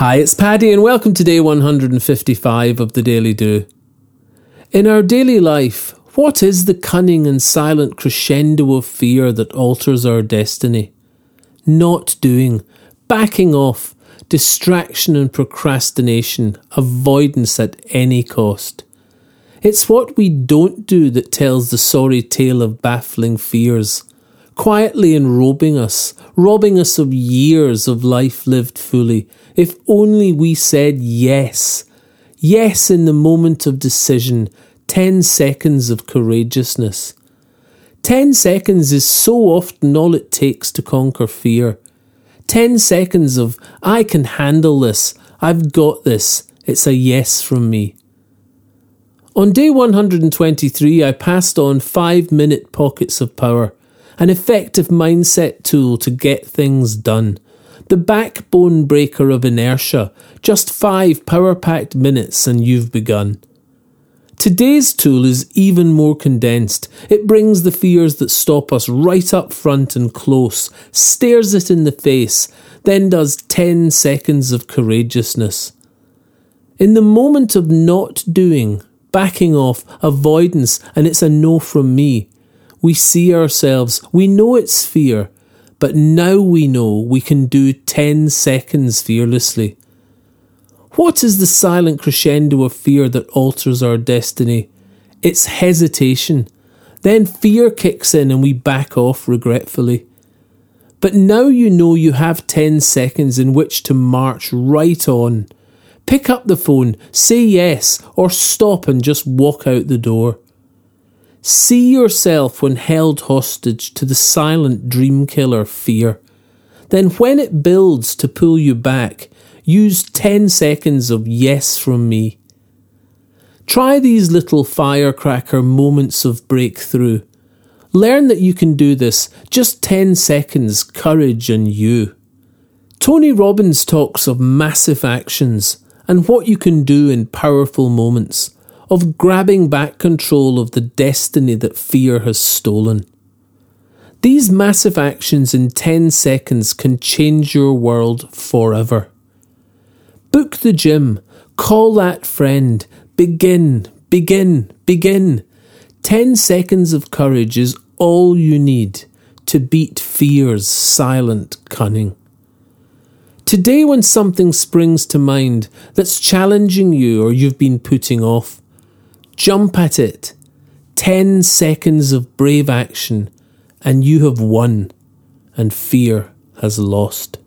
Hi, it's Paddy, and welcome to day 155 of the Daily Do. In our daily life, what is the cunning and silent crescendo of fear that alters our destiny? Not doing, backing off, distraction and procrastination, avoidance at any cost. It's what we don't do that tells the sorry tale of baffling fears, quietly enrobing us, robbing us of years of life lived fully. If only we said yes. Yes in the moment of decision, 10 seconds of courageousness. 10 seconds is so often all it takes to conquer fear. 10 seconds of, I can handle this, I've got this, it's a yes from me. On day 123, I passed on five minute pockets of power, an effective mindset tool to get things done. The backbone breaker of inertia, just five power packed minutes and you've begun. Today's tool is even more condensed. It brings the fears that stop us right up front and close, stares it in the face, then does 10 seconds of courageousness. In the moment of not doing, backing off, avoidance, and it's a no from me. We see ourselves, we know it's fear, but now we know we can do 10 seconds fearlessly. What is the silent crescendo of fear that alters our destiny? It's hesitation. Then fear kicks in and we back off regretfully. But now you know you have 10 seconds in which to march right on Pick up the phone, say yes, or stop and just walk out the door. See yourself when held hostage to the silent dream killer fear. Then, when it builds to pull you back, use 10 seconds of yes from me. Try these little firecracker moments of breakthrough. Learn that you can do this, just 10 seconds, courage and you. Tony Robbins talks of massive actions and what you can do in powerful moments of grabbing back control of the destiny that fear has stolen. These massive actions in 10 seconds can change your world forever. Book the gym, call that friend, begin, begin, begin. 10 seconds of courage is all you need to beat fear's silent cunning. Today, when something springs to mind that's challenging you or you've been putting off, jump at it. 10 seconds of brave action, and you have won, and fear has lost.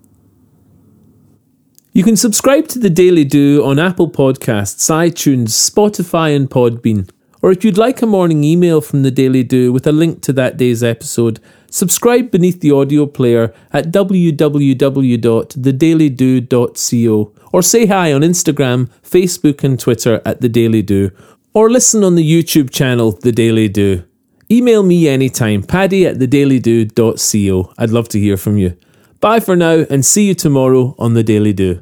You can subscribe to the Daily Do on Apple Podcasts, iTunes, Spotify, and Podbean. Or if you'd like a morning email from the Daily Do with a link to that day's episode, Subscribe beneath the audio player at www.thedailydo.co or say hi on Instagram, Facebook, and Twitter at The Daily Do, or listen on the YouTube channel The Daily Do. Email me anytime, paddy at thedailydo.co. I'd love to hear from you. Bye for now and see you tomorrow on The Daily Do.